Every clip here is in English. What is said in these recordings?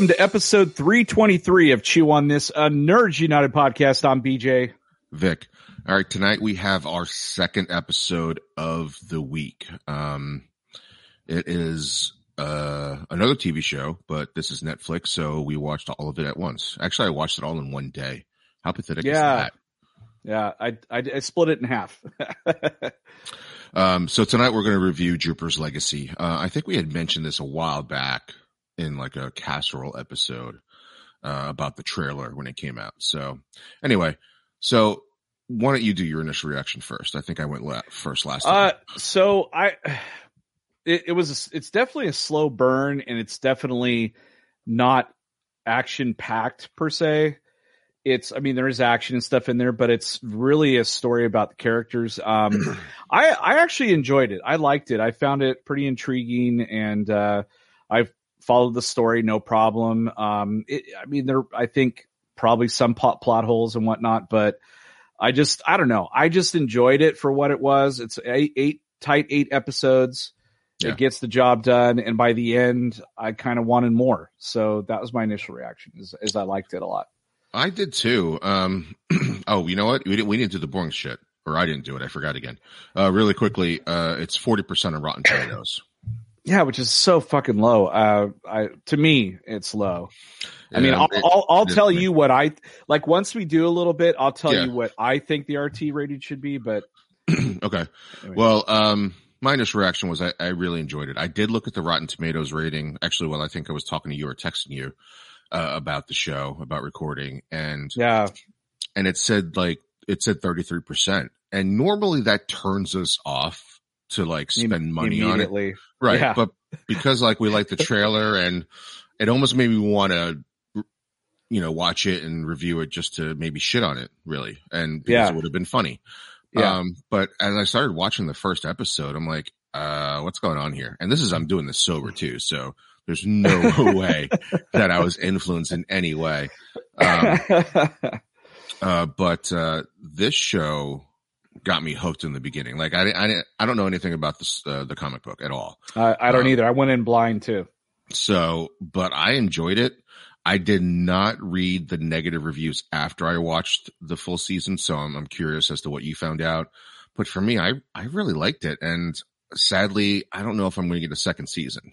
Welcome to episode 323 of Chew on This, a Nerds United podcast. I'm BJ. Vic. All right. Tonight we have our second episode of the week. Um, it is, uh, another TV show, but this is Netflix. So we watched all of it at once. Actually, I watched it all in one day. How pathetic is Yeah. that? Yeah, I, I, I split it in half. Um, so tonight we're going to review Jupiter's Legacy. Uh, I think we had mentioned this a while back in like a casserole episode, uh, about the trailer when it came out. So anyway, so why don't you do your initial reaction first? I think I went la- first last uh, time. so I, it, it was, a, it's definitely a slow burn and it's definitely not action packed per se. It's, I mean, there is action and stuff in there, but it's really a story about the characters. Um, I, I actually enjoyed it. I liked it. I found it pretty intriguing and, uh, I've followed the story, no problem. Um, it, I mean, there, I think probably some plot, plot holes and whatnot, but I just, I don't know. I just enjoyed it for what it was. It's eight, eight tight eight episodes. Yeah. It gets the job done. And by the end, I kind of wanted more. So that was my initial reaction is, is I liked it a lot. I did too. Um, oh, you know what? We didn't, we didn't do the boring shit or I didn't do it. I forgot again. Uh, really quickly, uh, it's 40% on Rotten Tomatoes. Yeah, which is so fucking low. Uh, I to me, it's low. I mean, I'll, it- I'll, I'll tell you what I like. Once we do a little bit, I'll tell Yeah. you what I think the RT rating should be. But okay. anyway. Well, um, my initial reaction was I, I really enjoyed it. I did look at the Rotten Tomatoes rating. Actually, well, I think I was talking to you or texting you uh, about the show, about recording, and yeah, and it said like it said thirty three percent, and normally that turns us off to like spend money on it, right? Yeah. But because like we like the trailer, and it almost made me want to. You know, watch it and review it just to maybe shit on it, really, and because Yeah. it would have been funny. Yeah. Um, but as I started watching the first episode, I'm like, uh, what's going on here? And this is, I'm doing this sober too. So there's no way that I was influenced in any way. Um, uh, but, uh, this show got me hooked in the beginning. Like I, I, I don't know anything about this, uh, the comic book at all. I, I don't Um, either. I went in blind too. So, but I enjoyed it. I did not read the negative reviews after I watched the full season, so I'm, I'm curious as to what you found out. But for me, I I really liked it, and sadly, I don't know if I'm going to get a second season.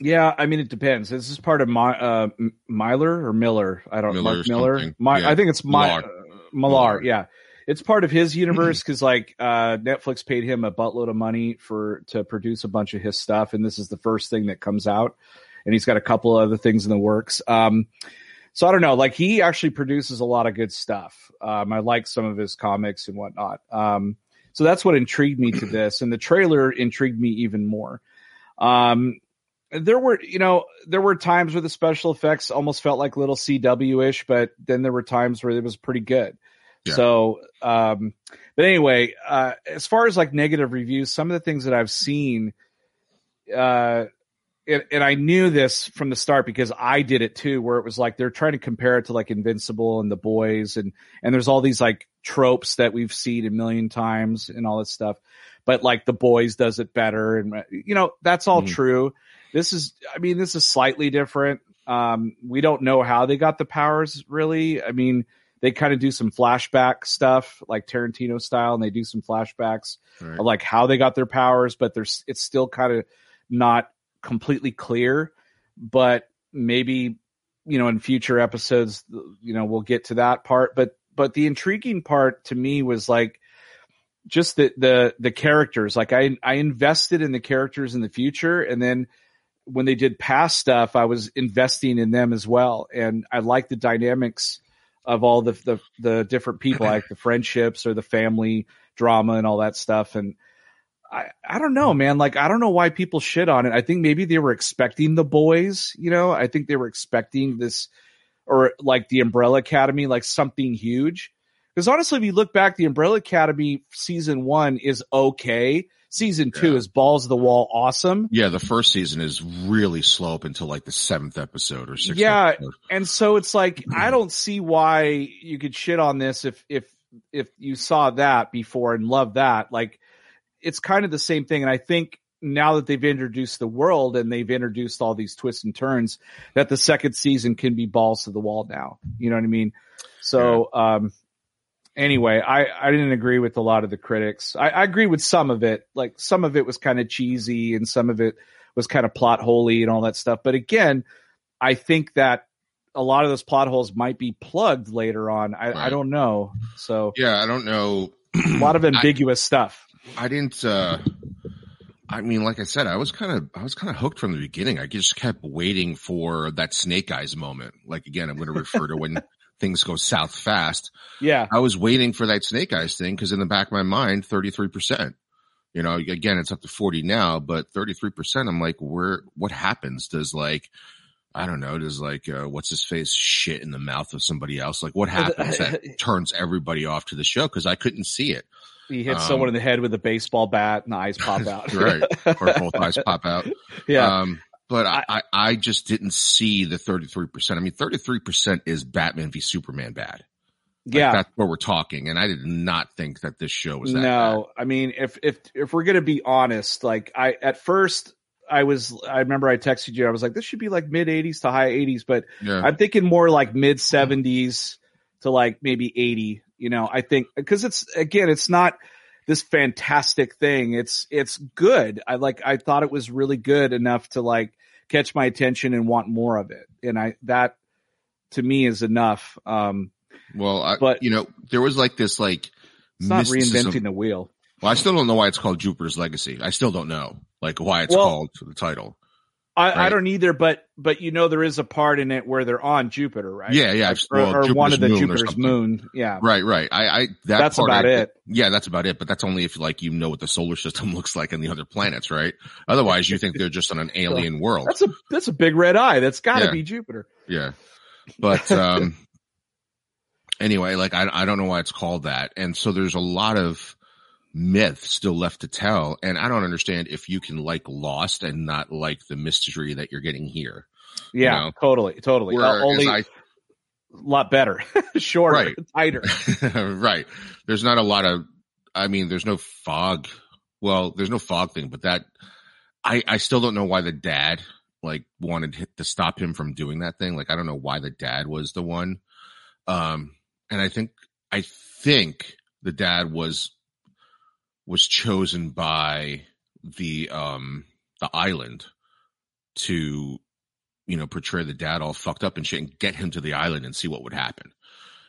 Yeah, I mean it depends. This is part of my uh, Myler or Miller. I don't Miller Mark Miller. My, Yeah. I think it's my Millar. uh, Millar. Millar. Yeah, it's part of his universe because like uh, Netflix paid him a buttload of money for to produce a bunch of his stuff, and this is the first thing that comes out, and he's got a couple other things in the works. Um, so I don't know. Like he actually produces a lot of good stuff. Um, I like some of his comics and whatnot. Um, so that's what intrigued me to this, and the trailer intrigued me even more. Um, there were, you know, there were times where the special effects almost felt like little CW ish, but then there were times where it was pretty good. Yeah. So, um, but anyway, uh, as far as like negative reviews, some of the things that I've seen, uh, and, and I knew this from the start because I did it too, where it was like they're trying to compare it to like Invincible and The Boys, and and there's all these like tropes that we've seen a million times and all that stuff, but like The Boys does it better, and you know that's all Mhm. true. This is, I mean, this is slightly different. Um, we don't know how they got the powers really. I mean, they kind of do some flashback stuff like Tarantino style, and they do some flashbacks Right. of like how they got their powers, but there's it's still kind of not completely clear. But maybe you know in future episodes, you know we'll get to that part. But but the intriguing part to me was like just the the the characters. Like I I invested in the characters in the future, and then when they did past stuff, I was investing in them as well, and I like the dynamics of all the the, the different people, like the friendships or the family drama and all that stuff. And I I don't know, man. Like I don't know why people shit on it. I think maybe they were expecting the boys. You know, I think they were expecting this or like the Umbrella Academy, like something huge. Because honestly, if you look back, the Umbrella Academy season one is okay. Season two Yeah. is balls to the wall awesome. Yeah, the first season is really slow up until like the seventh episode or sixth. Yeah. episode. And so it's like I don't see why you could shit on this if if if you saw that before and loved that. Like it's kind of the same thing. And I think now that they've introduced the world and they've introduced all these twists and turns, that the second season can be balls to the wall now. You know what I mean? So um anyway, I, I didn't agree with a lot of the critics. I, I agree with some of it. Like some of it was kind of cheesy and some of it was kind of plot holy and all that stuff. But again, I think that a lot of those plot holes might be plugged later on. I, I don't know. So Yeah, I don't know. a lot of ambiguous stuff. I didn't. uh I mean, like I said, I was kind of, I was kind of hooked from the beginning. I just kept waiting for that Snake Eyes moment. Like again, I'm going to refer to when things go south fast. Yeah. I was waiting for that Snake Eyes thing because in the back of my mind, 33 percent. You know, again, it's up to 40 now, but 33 percent. I'm like, where? What happens? Does like, I don't know. Does like, uh, what's his face shit in the mouth of somebody else? Like, what happens that turns everybody off to the show? Because I couldn't see it. He hits Um, someone in the head with a baseball bat and the eyes pop out. right, or both eyes pop out. yeah. Um, but I, I, I just didn't see the 33%. I mean, 33% is Batman v Superman bad. Like, yeah. That's where we're talking. And I did not think that this show was that no, I mean, if if if we're gonna be honest, like I at first I was, I remember I texted you, I was like, this should be like mid '80s to high '80s, but. Yeah. I'm thinking more like mid 70s to like maybe 80. You know, I think because it's again, it's not this fantastic thing. It's it's good. I like. I thought it was really good enough to like catch my attention and want more of it. And I that to me is enough. Um, well, I, but- you know, there was like this, like, it's not mysticism- reinventing the wheel. Well, I still don't know why it's called Jupiter's Legacy. I still don't know, like, why it's Well- called the title. I, I don't either, but but you know there is a part in it where they're on Jupiter, right? Yeah, yeah. Like, well, or, or one of the moon Jupiter's moon. Yeah, Right, right. I, I, that That's about I- it. Yeah, that's about it. But that's only if like you know what the solar system looks like and the other planets, right? Otherwise, you think they're just on an alien world. that's a that's a big red eye. That's got to Yeah. be Jupiter. Yeah. But um anyway, like I I don't know why it's called that. And so there's a lot of myth still left to tell. And I don't understand if you can like Lost and not like the mystery that you're getting here. Yeah, know? totally, totally. Uh, only I a lot better, shorter, Right. tighter. right. There's not a lot of, I mean, there's no fog. Well, there's no fog thing, but that, I, I still don't know why the dad like wanted to stop him from doing that thing. Like, I don't know why the dad was the one. Um, and I think, I think the dad was, was chosen by the, um, the island to, you know, portray the dad all fucked up and shit and get him to the island and see what would happen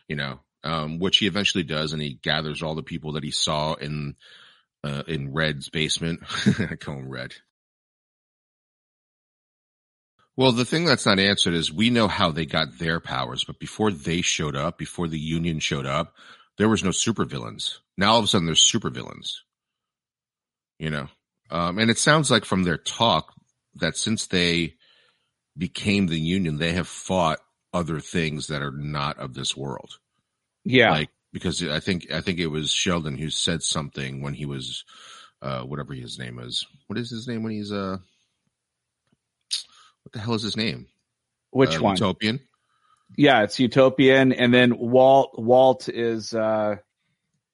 you know, um, which he eventually does, and he gathers all the people that he saw in uh, in Red's basement. I call him Red. Well, the thing that's not answered is we know how they got their powers, but before they showed up, before the Union showed up, there was no supervillains. Now all of a sudden there's supervillains. You know, um, and it sounds like from their talk that since they became the Union, they have fought other things that are not of this world. Yeah, Like because I think I think it was Sheldon who said something when he was uh whatever his name is. What is his name when he's uh what the hell is his name? which Uh, one? Utopian? Yeah, it's Utopian, and then Walt Walt is uh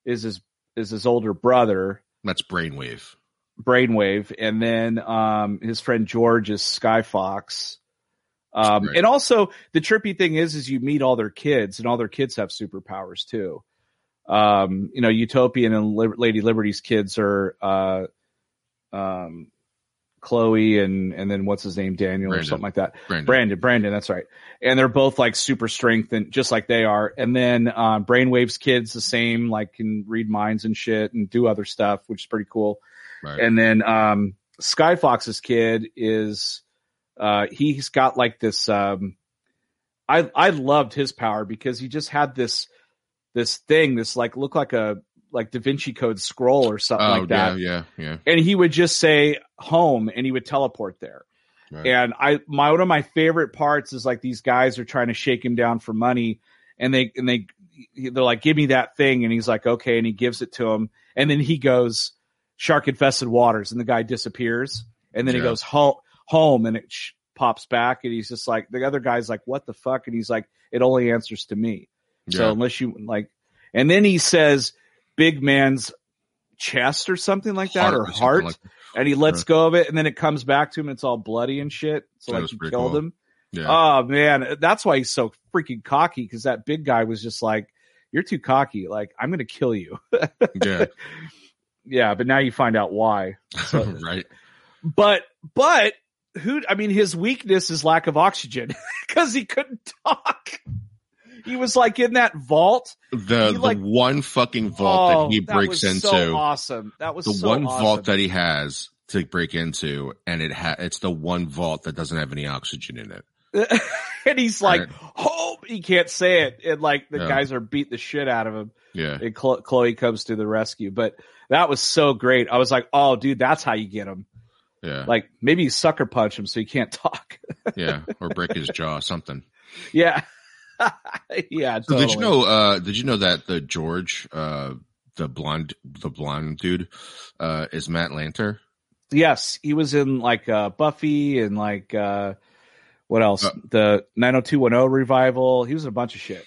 is his is his older brother, That's Brainwave. Brainwave, and then um his friend George is Skyfox. Um, Right. and also the trippy thing is, is you meet all their kids and all their kids have superpowers too. Um, you know, Utopian and Lady Liberty's kids are, uh, um, Chloe and, and then what's his name? Daniel or something like that. Brandon. Brandon, Brandon, that's right. And they're both like super strength and just like they are. And then, uh, Brainwave's kids the same, like can read minds and shit and do other stuff, which is pretty cool. Right. And then, um, Skyfox's kid is, uh, he's got like this, um, I, I loved his power because he just had this, this thing, this like look like a, like Da Vinci Code scroll or something oh like that. yeah, yeah, yeah. and he would just say home and he would teleport there. Right. And I my one of my favorite parts is like these guys are trying to shake him down for money and they and they they're like give me that thing. And he's like okay. And he gives it to him. And then he goes shark infested waters. And the guy disappears. And then he goes home home and it sh- pops back and he's just like the other guy's like what the fuck? And he's like it only answers to me. So unless you like and then he says big man's chest or something like that or heart like- and he lets go of it and then it comes back to him and it's all bloody and shit so That like he killed cool. him yeah. oh man that's why he's so freaking cocky because that big guy was just like you're too cocky like i'm gonna kill you yeah. yeah but now you find out why So- right. but but who i mean his weakness is lack of oxygen because he couldn't talk he was like in that vault The He, the like- one fucking vault oh, that he breaks was into. so awesome that was the so one awesome. vault that he has to break into, and it ha- it's the one vault that doesn't have any oxygen in it. and he's like. "Hope he can't say it," and like the Yeah. guys are beat the shit out of him. Yeah. And Chlo- Chloe comes to the rescue, but that was so great. I was like, "Oh, dude, that's how you get him." Yeah. Like maybe you sucker punch him so he can't talk. yeah. Or break his jaw, something. yeah, yeah. So did you know? Uh, did you know that the George, uh, the blonde, the blonde dude, uh, is Matt Lanter? Yes, he was in like uh, Buffy and like uh, what else? Uh, the nine hundred two one zero revival. He was in a bunch of shit.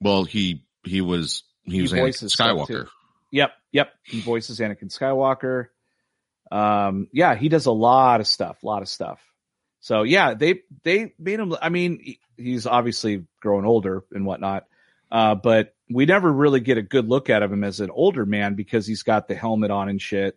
Well, he he was he, He was Anakin Skywalker. Yep, yep. He voices Anakin Skywalker. Um, yeah, he does a lot of stuff, a lot of stuff. So yeah, they they made him. I mean, he's obviously growing older and whatnot, uh, but we never really get a good look at of him as an older man because he's got the helmet on and shit.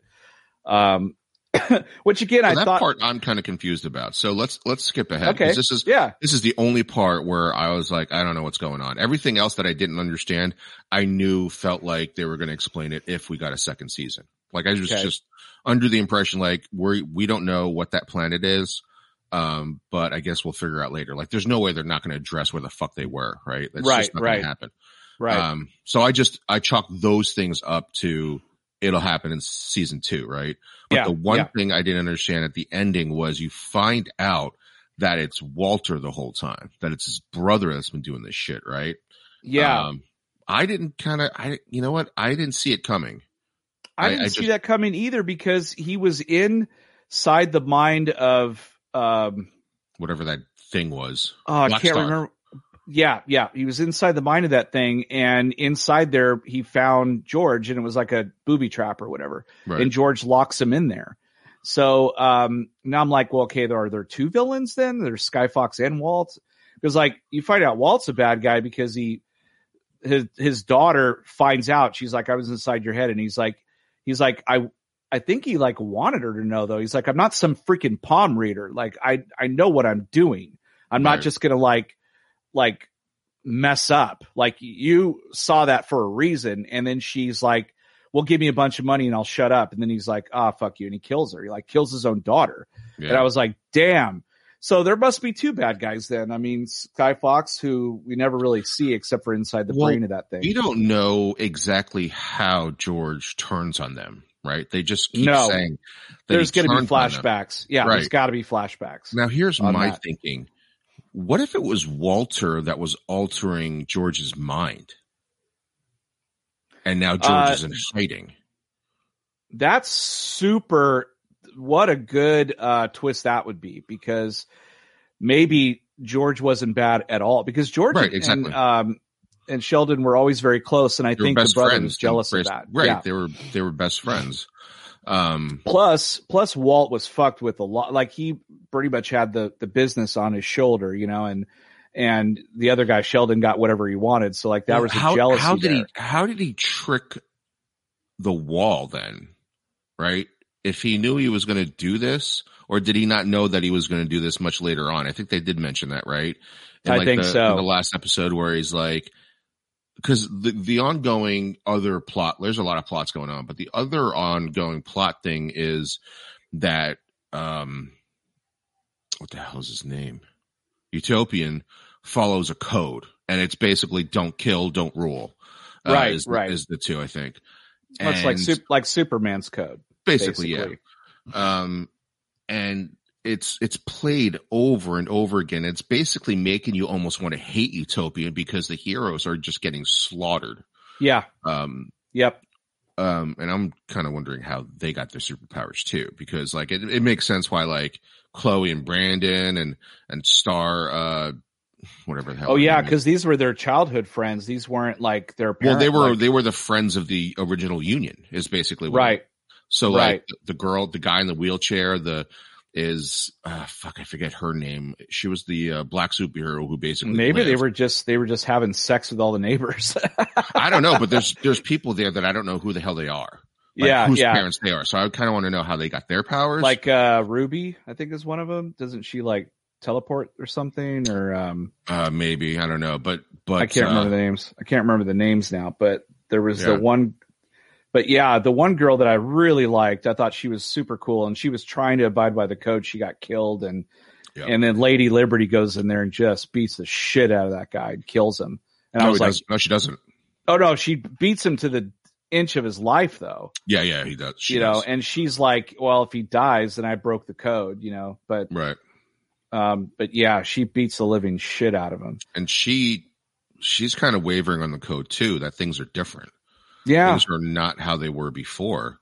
Um, which again, Well, I that thought, part I'm kind of confused about. So let's let's skip ahead Okay. this is yeah, this is the only part where I was like, I don't know what's going on. Everything else that I didn't understand, I knew felt like they were going to explain it if we got a second season. Like I was Okay. just under the impression like we we don't know what that planet is. Um, but I guess we'll figure out later. Like there's no way they're not going to address where the fuck they were, right? That's Right, just not right. going to happen. right, Um, so I just, I chalk those things up to it'll happen in season two, right? But Yeah, the one yeah. thing I didn't understand at the ending was you find out that it's Walter the whole time, that it's his brother that's been doing this shit, right? yeah. Um, I didn't kind of, I, you know what? I didn't see it coming. I I- didn't I see just- that coming either because he was inside the mind of um Whatever that thing was. oh, I can't Star. remember. Yeah, yeah, he was inside the mind of that thing, and inside there he found George, and it was like a booby trap or whatever, Right. and George locks him in there. So um now I'm like, well, okay, there are there two villains then? There's Skyfox and Walt, because like you find out Walt's a bad guy because he his his daughter finds out she's like I was inside your head and he's like he's like I I think he like wanted her to know though. He's like I'm not some freaking palm reader. Like I I know what I'm doing. I'm not just going to like like mess up. Like you saw that for a reason and then she's like well give me a bunch of money and I'll shut up and then he's like ah fuck you and he kills her. He like kills his own daughter. yeah. And I was like damn. So there must be two bad guys then. I mean, Skyfox, who we never really see except for inside the Well, brain of that thing. we don't know exactly how George turns on them, right? They just keep No. saying There's going to be turns on them. flashbacks. Yeah, Right. there's got to be flashbacks. Now here's my that. thinking. What if it was Walter that was altering George's mind? And now George Uh, is in hiding. That's super. What a good uh, twist that would be because maybe George wasn't bad at all because George Right, exactly. and, um, and Sheldon were always very close, and I They think the brother was jealous of that. Right. Yeah. They were they were best friends. Um, plus, plus Walt was fucked with a lot. Like he pretty much had the the business on his shoulder, you know, and and the other guy Sheldon got whatever he wanted. So like that well, was how, jealousy. How did there. he? How did he trick the wall then? Right? If he knew he was going to do this, or did he not know that he was going to do this much later on? I think they did mention that, right? In I like think the, so. In the last episode where he's like, because the the ongoing other plot, there's a lot of plots going on, but the other ongoing plot thing is that um, what the hell is his name? Utopian follows a code, and it's basically don't kill, don't rule. Uh, Right, is, right. is the two I think. Like And- sup- like Superman's code, basically, basically. yeah. Um, and it's it's played over and over again. It's basically making you almost want to hate Utopia because the heroes are just getting slaughtered. Yeah. Um, Yep. um, and I'm kind of wondering how they got their superpowers too, because like it, it makes sense why like Chloe and Brandon and and Star, uh, whatever the hell. Oh yeah, because these were their childhood friends. These weren't like their well, they were like- they were the friends of the original Union. Is basically it right. So Right. like the girl, the guy in the wheelchair, the is uh, fuck, I forget her name. She was the uh, black superhero who basically Maybe they were just they were just having sex with all the neighbors. I don't know, but there's there's people there that I don't know who the hell they are. Like, yeah, whose yeah. parents they are. So I kind of want to know how they got their powers. Like uh Ruby, I think is one of them. Doesn't she like teleport or something? Or um uh, maybe I don't know, but but I can't uh, remember the names. I can't remember the names now, but there was Yeah. the one but yeah, the one girl that I really liked, I thought she was super cool and she was trying to abide by the code. She got killed and and then Lady Liberty goes in there and just beats the shit out of that guy and kills him. And no, I was like, no, she doesn't. oh no, she beats him to the inch of his life though. Yeah, yeah, he does. She you know, and she's like, well, if he dies, then I broke the code, you know, but, right. um, but yeah, she beats the living shit out of him. And she she's kind of wavering on the code too. That things are different. Yeah. things are not how they were before.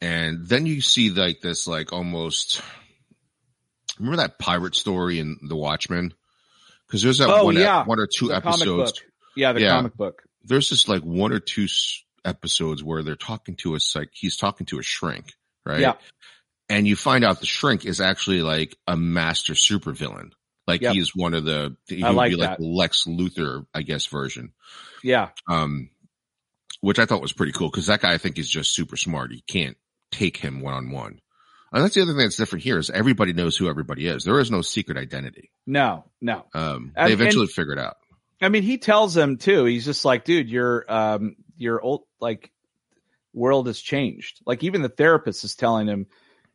And then you see like this, like almost. Remember that pirate story in The Watchmen? Because there's that Oh, one, yeah. one or two The episodes. Yeah. The Yeah. comic book. There's just like one or two episodes where they're talking to us, like he's talking to a shrink, right? Yeah. And you find out the shrink is actually like a master supervillain. Like Yep. he's one of the, he I would like be like that. Lex Luthor, I guess, version. Yeah. um, which I thought was pretty cool because that guy I think is just super smart. You can't take him one on one. And that's the other thing that's different here is everybody knows who everybody is. There is no secret identity. No, no. Um, And- they eventually figure it out. I mean, he tells them too. He's just like, dude, your um, your old like world has changed. Like even the therapist is telling him,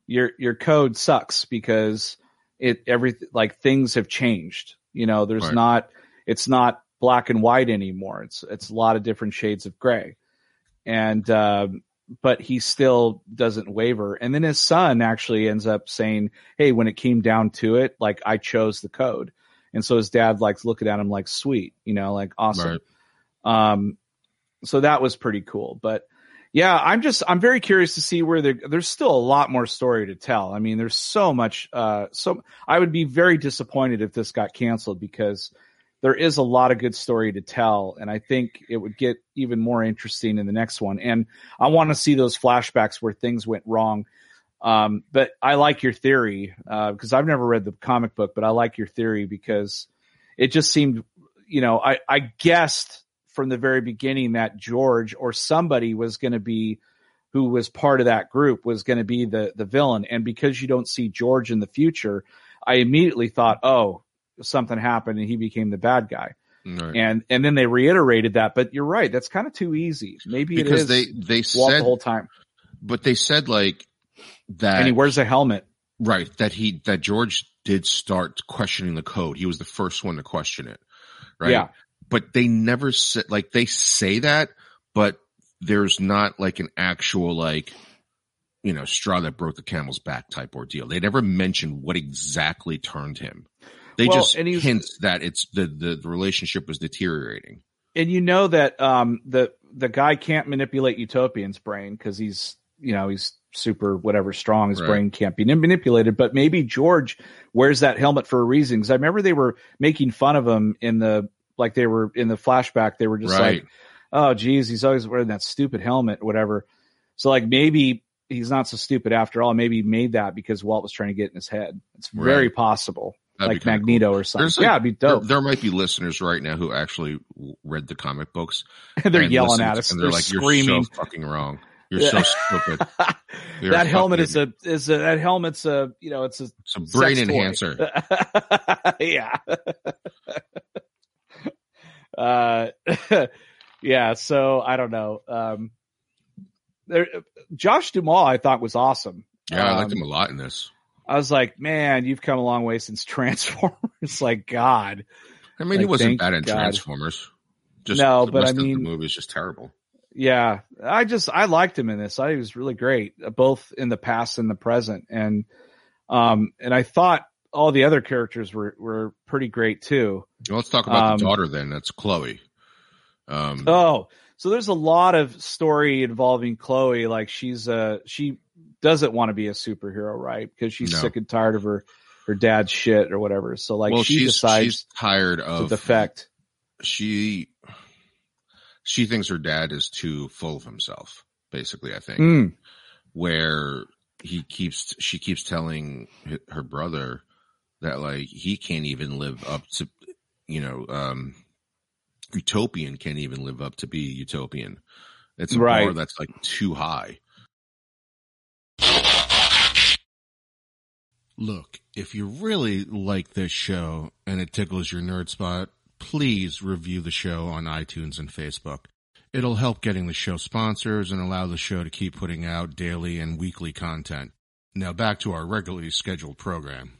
your your code sucks because it every like things have changed. You know, there's Right. not it's not black and white anymore. It's it's a lot of different shades of gray, and um, but he still doesn't waver. And then his son actually ends up saying, "Hey, when it came down to it, like I chose the code." And so his dad likes looking at him like sweet, you know, like awesome. Right. Um, so that was pretty cool. But yeah, I'm just I'm very curious to see where there's still a lot more story to tell. I mean, there's so much. Uh, so I would be very disappointed if this got canceled because there is a lot of good story to tell, and I think it would get even more interesting in the next one. And I want to see those flashbacks where things went wrong. Um, but I like your theory uh, because I've never read the comic book, but I like your theory because it just seemed, you know, I, I guessed from the very beginning that George or somebody was going to be who was part of that group was going to be the the villain, and because you don't see George in the future, I immediately thought, oh, something happened and he became the bad guy, Right. and and then they reiterated that. But you're right, that's kind of too easy. Maybe because it is they, they Walt the whole time, but they said like that, and he wears a helmet. right. That he, that George did start questioning the code. He was the first one to question it. Right. Yeah. But they never said, like they say that, but there's not like an actual like you know straw that broke the camel's back type ordeal they never mentioned what exactly turned him they Well, just and hint that it's the, the the relationship was deteriorating and you know that um the the guy can't manipulate utopian's brain because he's you know he's super whatever strong his Right. brain can't be manipulated but maybe george wears that helmet for a reason because i remember they were making fun of him in the like they were in the flashback they were just right like oh geez he's always wearing that stupid helmet whatever so like maybe he's not so stupid after all. Maybe he made that because Walt was trying to get in his head. It's very Right. possible, That'd like Magneto cool. or something. Like- yeah, it'd be There, dope. there might be listeners right now who actually read the comic books. And they're and yelling listened, at us. and They're, they're, like, screaming. "You're so fucking wrong. You're so stupid." You're that helmet is a is a that helmet's a you know it's a It's a brain enhancer. yeah. uh, yeah. So I don't know. Um, there, Josh Duhamel, I thought was awesome. Yeah, I liked Um, him a lot in this. I was like, man, you've come a long way since Transformers. like, God, I mean, he wasn't bad in God. Transformers. Just No, the but I mean- the movie is just terrible. yeah. I just I liked him in this. I he was really great, uh, both in the past and the present, and um, and I thought all the other characters were were pretty great too. Well, let's talk about Um, the daughter then. That's Chloe. Um, Oh, so there's a lot of story involving Chloe. Like she's uh she doesn't want to be a superhero, right? Because she's No. sick and tired of her her dad's shit or whatever. So like well, she she's decides she's tired to of defect. she. She thinks her dad is too full of himself. Basically, I think Mm, where he keeps she keeps telling her brother that like he can't even live up to you know um utopian can't even live up to be utopian it's a bar that's like too high look if you really like this show and it tickles your nerd spot please review the show on itunes and facebook It'll help getting the show sponsors and allow the show to keep putting out daily and weekly content. Now back to our regularly scheduled program.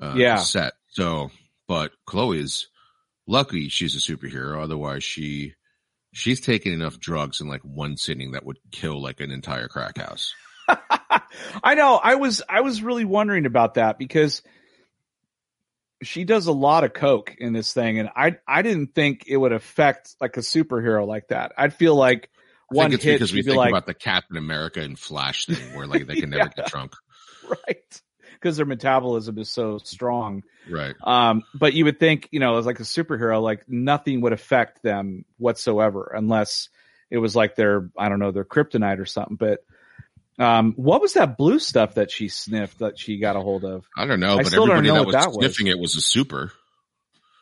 Uh, Yeah. Set. So, but Chloe's lucky she's a superhero. Otherwise she, she's taken enough drugs in like one sitting that would kill like an entire crack house. I know. I was I was really wondering about that because she does a lot of coke in this thing, and I I didn't think it would affect like a superhero like that. I'd feel like I one think it's hit because we think like about the Captain America and Flash thing where like they can never Yeah. get drunk. right because their metabolism is so strong. Right. Um, but you would think, you know, as like a superhero, like nothing would affect them whatsoever unless it was like their, I don't know, their kryptonite or something. But um, what was that blue stuff that she sniffed that she got a hold of? I don't know, I but still don't everybody know that what was that was. sniffing it was a super.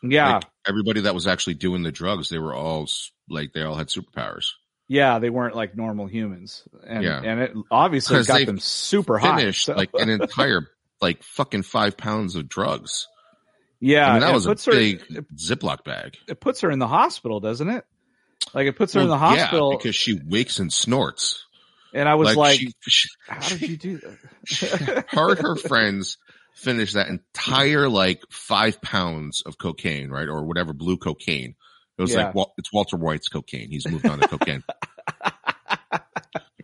Yeah, Like, everybody that was actually doing the drugs, they were all like they all had superpowers. yeah, they weren't like normal humans, and Yeah. and it obviously got them super high. So- like an entire like fucking five pounds of drugs. yeah, I mean, that was a her, big it, Ziploc bag. it puts her in the hospital, doesn't it? Like it puts her in the Well, yeah, hospital, because she wakes and snorts. and I was like, she, she, "How did you do that?" her and her friends finished that entire like five pounds of cocaine, right, or whatever blue cocaine. It was Yeah. like it's Walter White's cocaine. He's moved on to cocaine.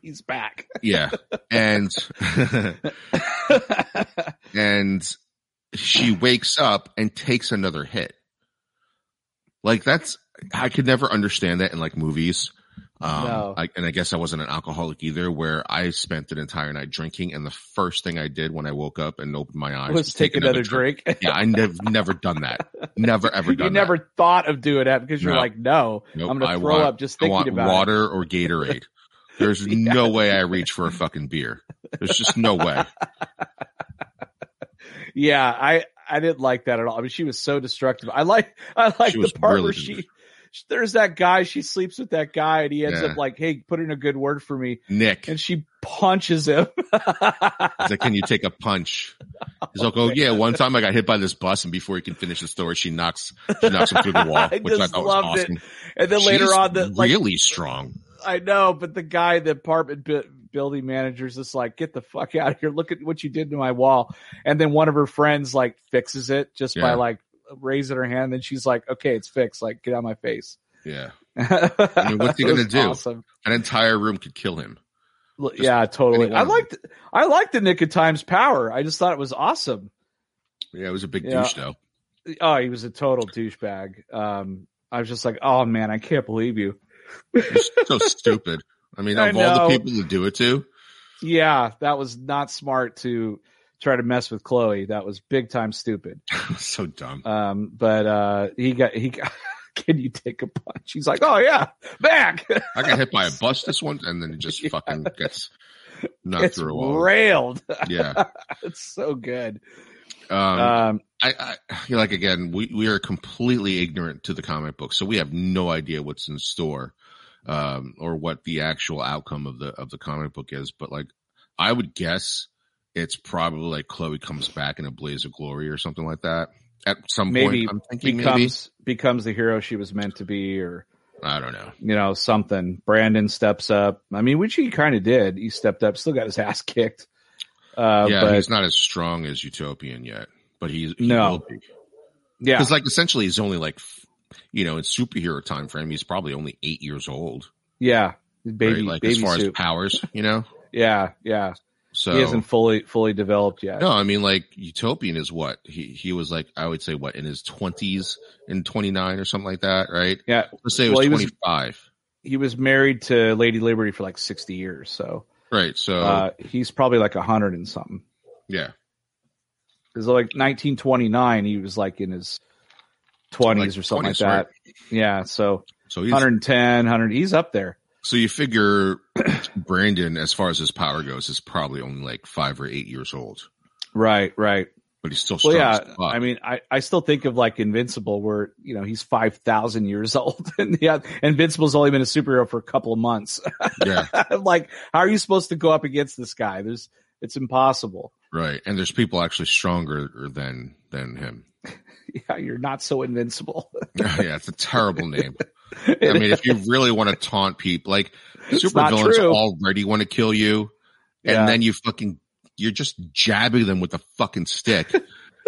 He's back. Yeah, and and she wakes up and takes another hit. Like that's I could never understand that in like movies. Um, No. I, and I guess I wasn't an alcoholic either, where I spent an entire night drinking, and the first thing I did when I woke up and opened my eyes Let's take another drink. Yeah, I never never done that. Never ever done you never that. thought of doing that because you're No. like, no, Nope, I'm going to throw want- up just thinking about water or Gatorade. There's Yeah. no way I reach for a fucking beer. There's just no way. Yeah, I I didn't like that at all. I mean, she was so destructive. I like I like the part really where she. There's that guy. She sleeps with that guy, and he ends Yeah. up like, "Hey, put in a good word for me," Nick, and she punches him. He's like, can you take a punch? He's like, oh yeah. One time I got hit by this bus, and before he can finish the story, she knocks she knocks him through the wall, I which I thought was loved it. awesome. and then later on, the like really strong. I know, but the guy, the apartment bu- building manager's just like, get the fuck out of here. Look at what you did to my wall. And then one of her friends like fixes it just by like raising her hand. Then she's like, okay, it's fixed. Like, get out of my face. Yeah, I mean, what's he gonna do? Awesome. an entire room could kill him. L- Yeah, totally. I liked, I liked the Nick of Time's power. I just thought it was awesome. Yeah, it was a big Yeah. douche though. Oh, he was a total douchebag. Um, I was just like, oh man, I can't believe you. It's so stupid. I mean, I of all the people to do it to, Yeah, that was not smart to try to mess with Chloe. That was big time stupid. so dumb. Um, but uh, he got he got, can you take a punch? He's like, oh yeah, back. I got hit by a bus this one, and then it just Yeah. fucking gets knocked it's through a wall. railed. Yeah. it's so good. Um, Um, I, I feel like again, we, we are completely ignorant to the comic book, so we have no idea what's in store, um, or what the actual outcome of the of the comic book is. But like, I would guess it's probably like Chloe comes back in a blaze of glory or something like that. At some maybe point, I'm thinking maybe becomes becomes the hero she was meant to be, or I don't know. you know something. Brandon steps up. I mean, which he kind of did. He stepped up. Still got his ass kicked. Uh, yeah, but he's not as strong as Utopian yet, but he's he No. will be. yeah, Because like essentially, he's only like, you know, in superhero time frame, he's probably only eight years old. yeah, baby, right? Like baby as far suit. as powers, you know. yeah, yeah. So he isn't fully fully developed yet. no, I mean like Utopian is what he he was like. I would say what in his twenties in twenty nine or something like that, right? Yeah, Let's say it was was- twenty five. he was married to Lady Liberty for like sixty years, so Right. So uh, he's probably like a hundred and something. yeah, Because like 1929, he was like in his 20s Like or something 20s, like that. right. Yeah, so so he's 110, 100, he's up there. so you figure Brandon, as far as his power goes, is probably only like five or eight years old, Right, right. But he's still Well, strong. yeah. I mean, I, I still think of like Invincible, where you know he's five thousand years old, and yeah, Invincible's only been a superhero for a couple of months. yeah, like, how are you supposed to go up against this guy? There's, it's impossible. right. And there's people actually stronger than than him. Yeah, you're not so invincible. yeah, it's a terrible name. I mean, if you really want to taunt people, like It's not supervillains already want to kill you, and Yeah. then you fucking you're just jabbing them with a fucking stick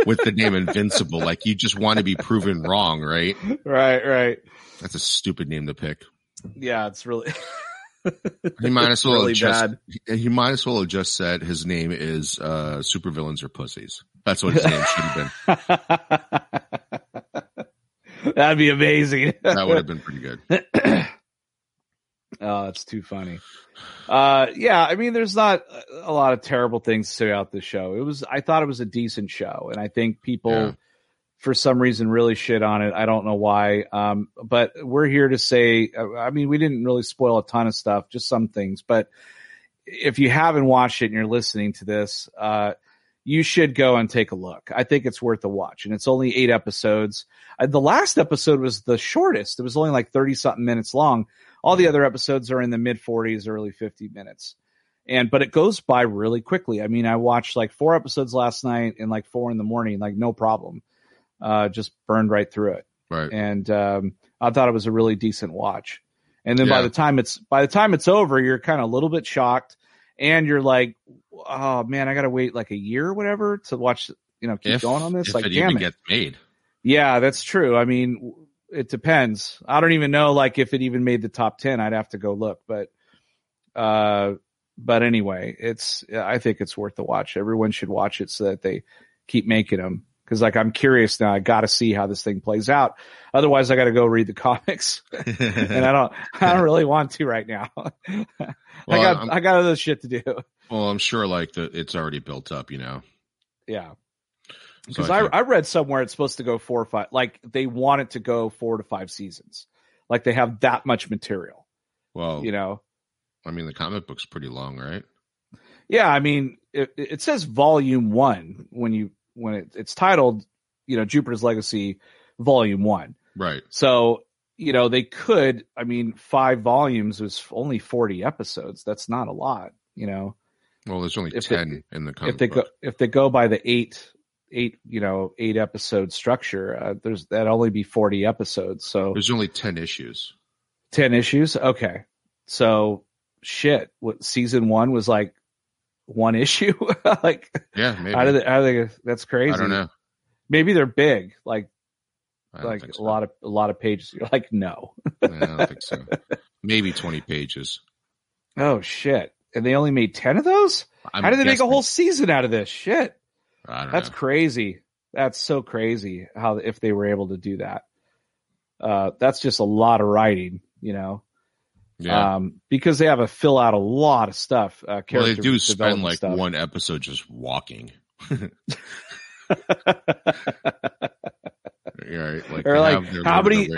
with the name Invincible. Like you just want to be proven wrong, right? right, right. That's a stupid name to pick. Yeah, it's really, He might as well really have just bad. he might as well have just said his name is uh supervillains or pussies. That's what his name should have been. That'd be amazing. That would have been pretty good. oh, it's too funny. Uh, yeah, I mean, there's not a lot of terrible things to say about this show. It was, I thought it was a decent show, and I think people, Yeah. for some reason, really shit on it. I don't know why. Um, but we're here to say, I mean, we didn't really spoil a ton of stuff, just some things. But if you haven't watched it and you're listening to this, uh, you should go and take a look. I think it's worth a watch, and it's only eight episodes. Uh, the last episode was the shortest. It was only like 30 something minutes long. All the other episodes are in the mid 40s, early 50 minutes. And, but it goes by really quickly. I mean, I watched like four episodes last night and like four in the morning, like no problem. Uh, just burned right through it. Right. And, um, I thought it was a really decent watch. And then by the time it's, by the time it's over, you're kind of a little bit shocked and you're like, oh man, I got to wait like a year or whatever to watch, you know, keep If, going on this. if Like, it damn even it. gets made. Yeah, that's true. I mean, it depends. I don't even know like if it even made the top 10. I'd have to go look, but uh but anyway, it's I think it's worth the watch. Everyone should watch it so that they keep making them cuz like I'm curious now. I got to see how this thing plays out. Otherwise, I got to go read the comics and I don't I don't really want to right now. I Well, got I'm- I got other shit to do. well, I'm sure like the it's already built up, you know. Yeah. So Because I I, think- I, read somewhere it's supposed to go four or five, like they want it to go four to five seasons. Like they have that much material, Well, you know? I mean, the comic book's pretty long, right? Yeah. I mean, it, it says volume one when you, when it, it's titled, you know, Jupiter's Legacy volume one. Right. So, you know, they could, I mean, five volumes is only 40 episodes. That's not a lot, you know? Well, there's only If they- ten in the comic if they book. go if they go by the eight eight you know eight episode structure. Uh, there's that only be 40 episodes so. There's only ten issues. 10 issues? Okay. So shit what season one was like one issue? Like Yeah, maybe. how do they how do they that's crazy. I don't know. maybe they're big like like think a lot of a lot of pages. You're like no. I don't think so. Maybe twenty pages. oh shit. And they only made 10 of those? I'm how did they make a whole season out of this? Shit That's know. crazy. That's so crazy how if they were able to do that. Uh, that's just a lot of writing, you know, Yeah. um, because they have to fill out a lot of stuff. Uh, well, they do spend like stuff. one episode just walking. Right. Like, Or like, how many-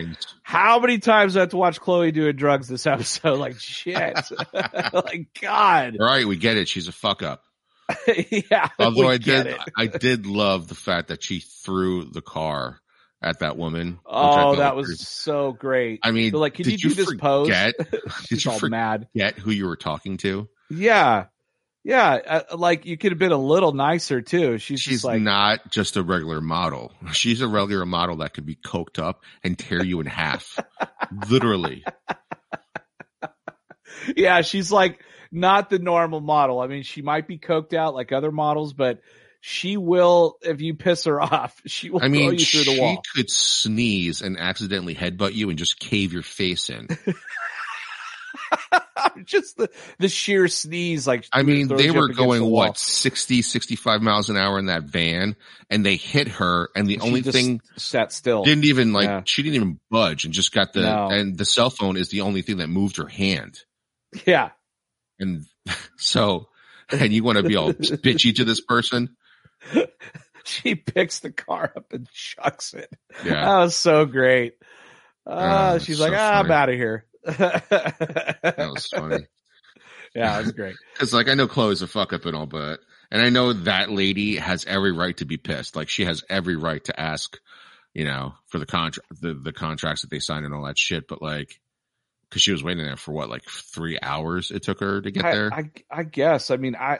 how many times I have to watch Chloe doing drugs this episode? Like shit. like God. All right, we get it. She's a fuck up. yeah. Although I did. I did love the fact that she threw the car at that woman. Oh, that was was so great. I mean, They're like, can did you do this pose? forget, Did She's you all mad. who you were talking to? Yeah. Yeah. Uh, like you could have been a little nicer too. She's, She's just like, not just a regular model. She's a regular model that could be coked up and tear you in half. Literally. yeah, she's like not the normal model. I mean, she might be coked out like other models, but she will, if you piss her off, she will I mean, throw you through the wall. she could sneeze and accidentally headbutt you and just cave your face in. just the, the sheer sneeze. Like, I mean, they were against the going what 60, 65 miles an hour in that van and they hit her and the She only thing sat still. didn't even like, Yeah. she didn't even budge and just got the, No. and the cell phone is the only thing that moved her hand. yeah. And so, and you want to be all bitchy to this person? She picks the car up and chucks it. Yeah. That was so great. Uh, Oh, she's so like, ah, I'm out of here. That was funny. yeah, it was great. Cause like I know Chloe's a fuck up and all, but, and I know that lady has every right to be pissed. Like she has every right to ask, you know, for the contract, the, the contracts that they signed and all that shit. But like, cause she was waiting there for what, like three hours it took her to get I, there. I, I guess. I mean, I,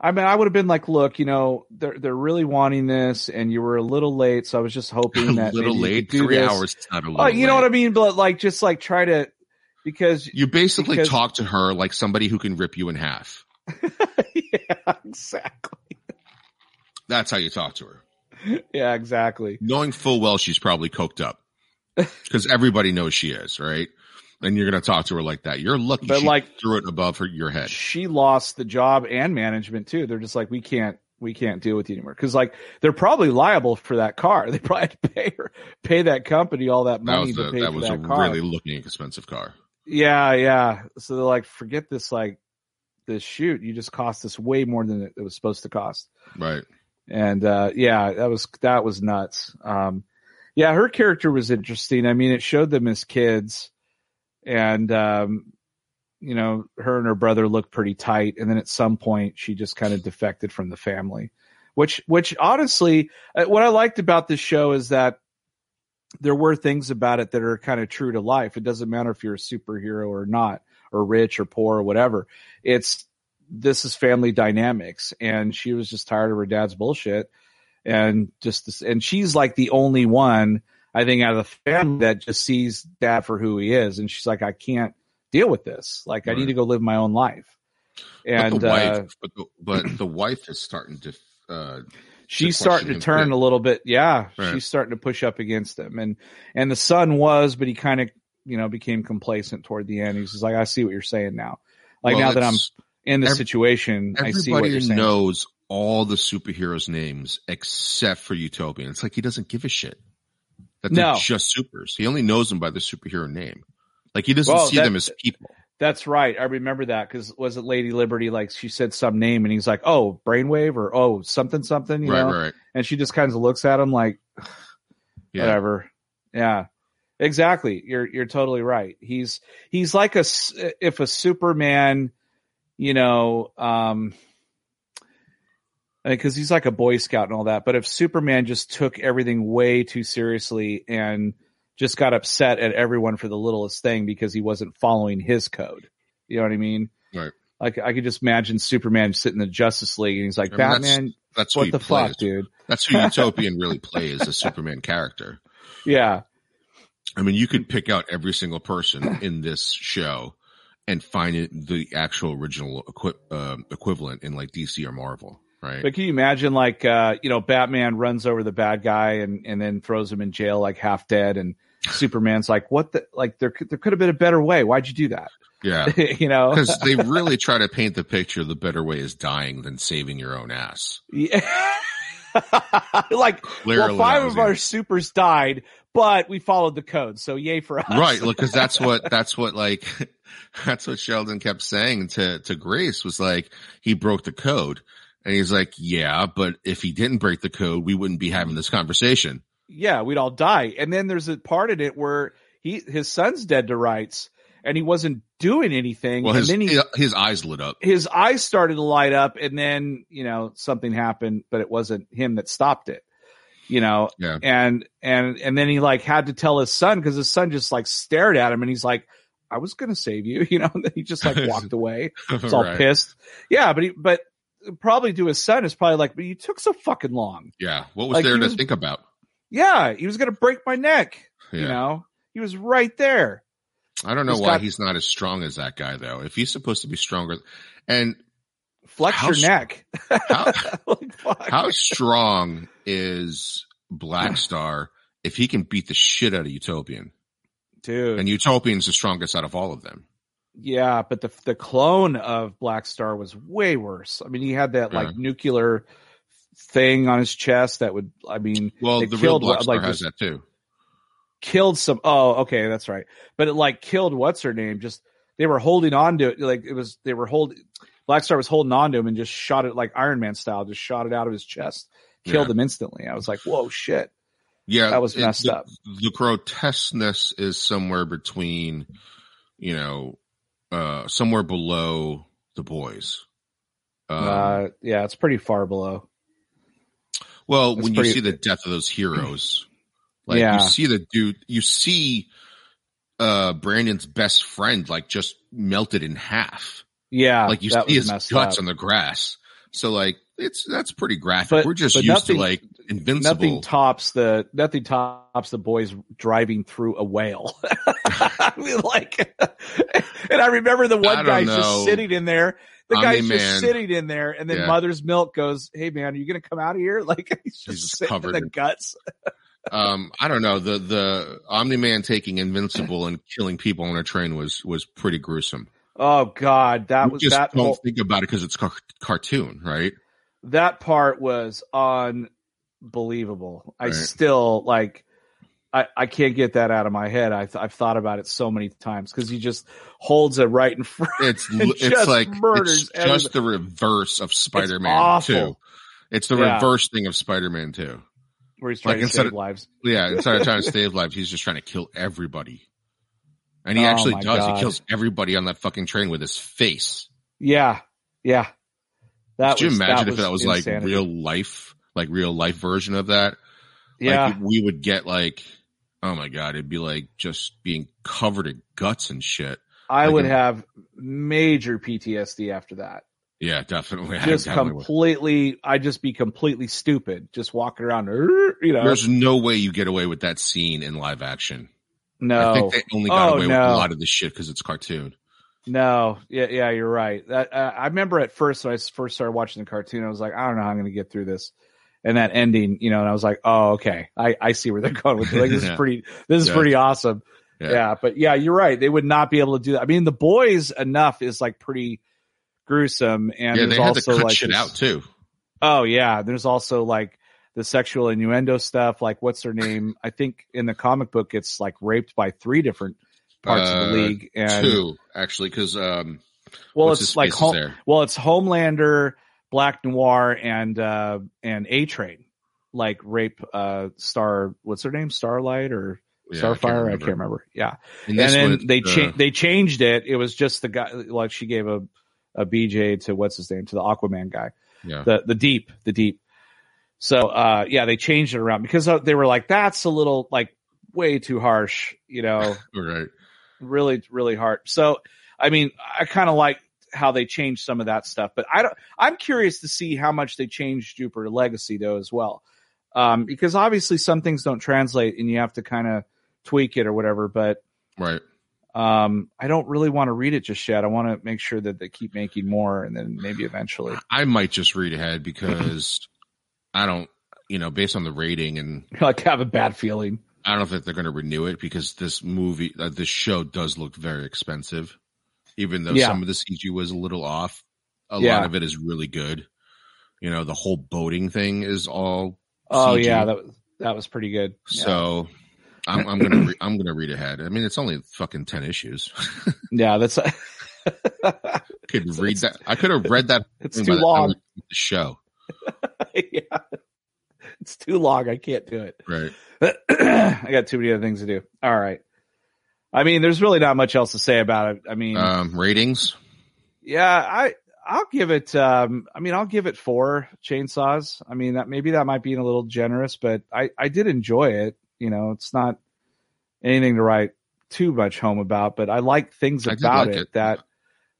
I mean, I would have been like, look, you know, they're they're really wanting this, and you were a little late, so I was just hoping that little maybe you late, three this. hours. Not a oh, little Oh, you know late. what I mean? But like, just like try to, because You basically because- talk to her like somebody who can rip you in half. yeah, exactly. That's how you talk to her. Yeah, exactly. Knowing full well she's probably coked up. Cause everybody knows she is, right? And you're going to talk to her like that. You're lucky But she like- threw it above her, your head. She lost the job and management too. They're just like, we can't, we can't deal with you anymore. Cause like, they're probably liable for that car. They probably had to pay her, pay that company all that That money was, to a, pay that for was a car. really looking expensive car. Yeah, yeah. So they're like, forget this, like this shoot. You just cost us way more than it was supposed to cost. Right. And uh yeah, that was that was nuts. Um yeah, her character was interesting. I mean, it showed them as kids and um you know, her and her brother looked pretty tight and then at some point she just kind of defected from the family. Which which honestly, uh, what I liked about this show is that there were things about it that are kind of true to life. It doesn't matter if you're a superhero or not, or rich or poor or whatever. It's this is family dynamics, and she was just tired of her dad's bullshit, and just this, and she's like the only one I think out of the family that just sees dad for who he is, and she's like, I can't deal with this. Like, I need to go live my own life. And but the uh, wife, but the, but the wife is starting to, uh, she's to starting to turn a little bit. Yeah, Right. she's starting to push up against him, and and the son was, but he kind of you know became complacent toward the end. He's just like, I see what you're saying now. Like well, now that I'm in the ev- situation, I see what you're saying. knows all the superheroes' names except for Utopian. It's like he doesn't give a shit that they're No. just supers. He only knows them by the superhero name. Like he doesn't Well, see that- them as people. That's right. I remember that because was it Lady Liberty? Like she said some name, and he's like, "Oh, brainwave," or "Oh, something, something," you Right, know. right. And she just kind of looks at him like, Yeah. whatever. Yeah, exactly. You're you're totally right. He's he's like a if a Superman, you know, um, because he's like a Boy Scout and all that. But if Superman just took everything way too seriously and just got upset at everyone for the littlest thing because he wasn't following his code, you know what I mean? Right. Like I could just imagine Superman sitting in the Justice League and he's like, I mean, Batman, That's who what the fuck, dude? That's who Utopian really plays, a Superman character. Yeah. I mean, you could pick out every single person in this show and find it the actual original equi- uh, equivalent in like DC or Marvel, right? But can you imagine like uh, you know, Batman runs over the bad guy and and then throws him in jail like half dead and Superman's like, what the like there could there could have been a better way. Why'd you do that? yeah. you know? Because they really try to paint the picture the better way is dying than saving your own ass. Yeah. like Clearly well, five of our supers died, but we followed the code, so yay for us. right Look, because that's what that's what like that's what sheldon kept saying to to grace was like he broke the code and he's like yeah but if he didn't break the code we wouldn't be having this conversation yeah, we'd all die. And then there's a part in it where he his son's dead to rights, and he wasn't doing anything. Well, and his then he his eyes lit up. his eyes started to light up, and then you know something happened, but it wasn't him that stopped it. You know, Yeah. and and and then he like had to tell his son because his son just like stared at him, and he's like, "I was gonna save you," you know. And then he just like walked away. It's all Right. pissed. Yeah, but he, but probably to his son is probably like, but you took so fucking long. Yeah. What was Like, there to was- think about? Yeah, he was gonna break my neck. Yeah. You know, he was right there. I don't know He's why got- he's not as strong as that guy though. If he's supposed to be stronger, and Flex How your neck. how like, how strong is Black Star if he can beat the shit out of Utopian? dude? And Utopian's the strongest out of all of them. Yeah, but the the clone of Black Star was way worse. I mean, he had that like Yeah. nuclear thing on his chest that would. I mean, Well, the real killed Black what- Star like has that too. killed some. Oh, okay, that's right. But it like killed what's her name? Just they were holding on to it. Like it was they were holding. Black Star was holding on to him and just shot it like Iron Man style. Just shot it out of his chest, killed Yeah. him instantly. I was like, whoa, shit. Yeah, That was it- messed the, up. The grotesqueness is somewhere between, you know, uh, somewhere below the boys. Um, uh, yeah, it's pretty far below. well, it's when pretty- you see the death of those heroes, like Yeah. you see the dude, you see uh Brandon's best friend like just melted in half. Yeah, like you see his guts up. on the grass. So like it's that's pretty graphic. But- We're just used nothing- to like invincible. Nothing tops the nothing tops the boys driving through a whale. I mean, like, and I remember the one guy's know. just sitting in there. The guy's Omni-Man. just sitting in there, and then Yeah. Mother's Milk goes, "Hey man, are you gonna come out of here?" Like he's just, He's just covered in the guts. um I don't know the the Omni Man taking invincible and killing people on a train was was pretty gruesome. Oh God, that You was just that don't whole, think about it because it's car- cartoon, right? that part was unbelievable. I Right. still like. I, I can't get that out of my head. I th- I've thought about it so many times because he just holds it right in front. It's it's like murders it's just the reverse of Spider Man. Two. It's the Yeah. reverse thing of Spider Man Two. where he's trying Like, to save of- lives. Yeah, instead of trying to save lives, he's just trying to kill everybody. And he Oh actually does. God. He kills everybody on that fucking train with his face. Yeah, yeah. That Could you was, imagine if that was like real life, like real life version of that? Yeah, Like we would get like, oh my god, it'd be like just being covered in guts and shit. I like would have major PTSD after that. Yeah, definitely. I Just definitely would. completely, I'd just be completely stupid, just walking around. You know, There's no way you get away with that scene in live action. no, I think they only got Oh, away with a lot of this shit because it's cartoon. no, yeah, yeah, you're right. That uh, I remember at first when I first started watching the cartoon, I was like, I don't know how I'm going to get through this. And that ending, you know, and I was like, oh, okay, I, I see where they're going with it. Like, this is pretty, this is Yeah. pretty awesome. Yeah. Yeah. but yeah, you're right. They would not be able to do that. I mean, the boys enough is like pretty gruesome, and yeah, there's they had to also cut like shit this- out too. Oh yeah, there's also like the sexual innuendo stuff. Like, what's her name? I think in the comic book, it's like raped by three different parts of Uh, the league, and Two actually, because um, well, it's like home, well, it's Homelander, Black Noir, and uh and A Train. Like rape uh Star, what's her name? Starlight or Yeah, Starfire? I can't remember. Yeah, And, and then one, they changed they changed it. It was just the guy like she gave a a BJ to what's his name to the Aquaman guy, Yeah, the the deep the deep. So uh yeah, they changed it around because uh, they were like that's a little like way too harsh, you know, right. really really hard. So I mean, I kind of like how they changed some of that stuff, but I don't. I'm curious to see how much they changed Jupiter Legacy though as well, um, because obviously some things don't translate and you have to kind of tweak it or whatever. But Right. um, I don't really want to read it just yet. I want to make sure that they keep making more, and then maybe eventually. I might just read ahead because I don't, you know, based on the rating, and like have a bad feeling. I don't think they're going to renew it because this movie, uh, this show does look very expensive. Even though Yeah. some of the CG was a little off, a Yeah. lot of it is really good. You know, the whole boating thing is all Oh CG. yeah, that was that was pretty good. Yeah. So I'm, I'm gonna re- I'm gonna read ahead. I mean, it's only fucking ten issues. yeah, that's could read that. I could have read that. it's too long. The show, yeah, it's too long. I can't do it. right? I got too many other things to do. All right. I mean, there's really not much else to say about it. I mean, Um, ratings. yeah, I I'll give it. Um, I mean, I'll give it four chainsaws. I mean, that maybe that might be a little generous, but I I did enjoy it. You know, it's not anything to write too much home about, but I like things about like it, it. that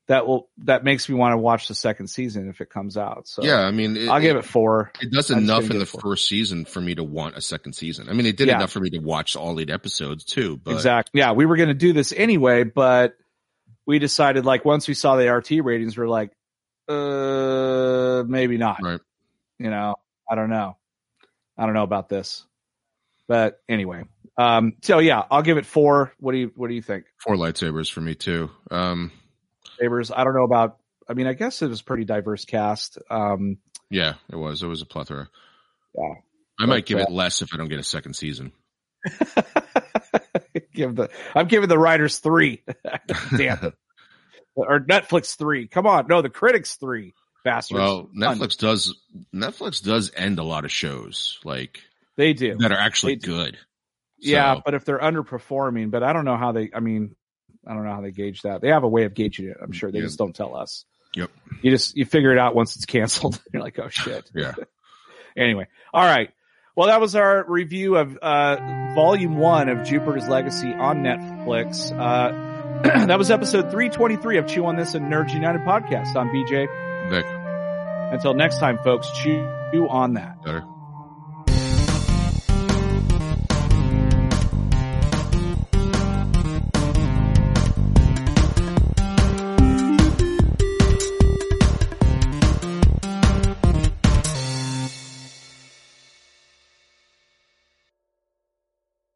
that will that makes me want to watch the second season if it comes out. So yeah, I mean, it, I'll give it four. It does I'm enough in the four. first season for me to want a second season. I mean, it did Yeah. enough for me to watch all eight episodes too. But Exactly. Yeah, we were going to do this anyway, but we decided like once we saw the RT ratings, we're like, uh, maybe not. Right. You know, I don't know. I don't know about this, but anyway. Um, so yeah, I'll give it four. What do you, what do you think? four lightsabers for me too. Um, Favors. I don't know about, I mean, I guess it was pretty diverse cast. Um, yeah, it was. It was a plethora. Yeah. I might give uh, it less if I don't get a second season. give the, I'm giving the writers three. Damn. Or Netflix three. Come on. No, the critics three. Bastards. Well, Fun. Netflix does Netflix does end a lot of shows like They do. that are actually do. good. Yeah, So, but if they're underperforming, but I don't know how they. I mean, I don't know how they gauge that. They have a way of gauging it. I'm sure they Yeah. just don't tell us. Yep. You just you figure it out once it's canceled. You're like, oh shit. yeah. Anyway, all right. Well, that was our review of uh, Volume One of Jupiter's Legacy on Netflix. Uh, that was episode 323 of Chew on This and Nerds United podcast. I'm BJ. Vic, Until next time, folks, chew on that. better.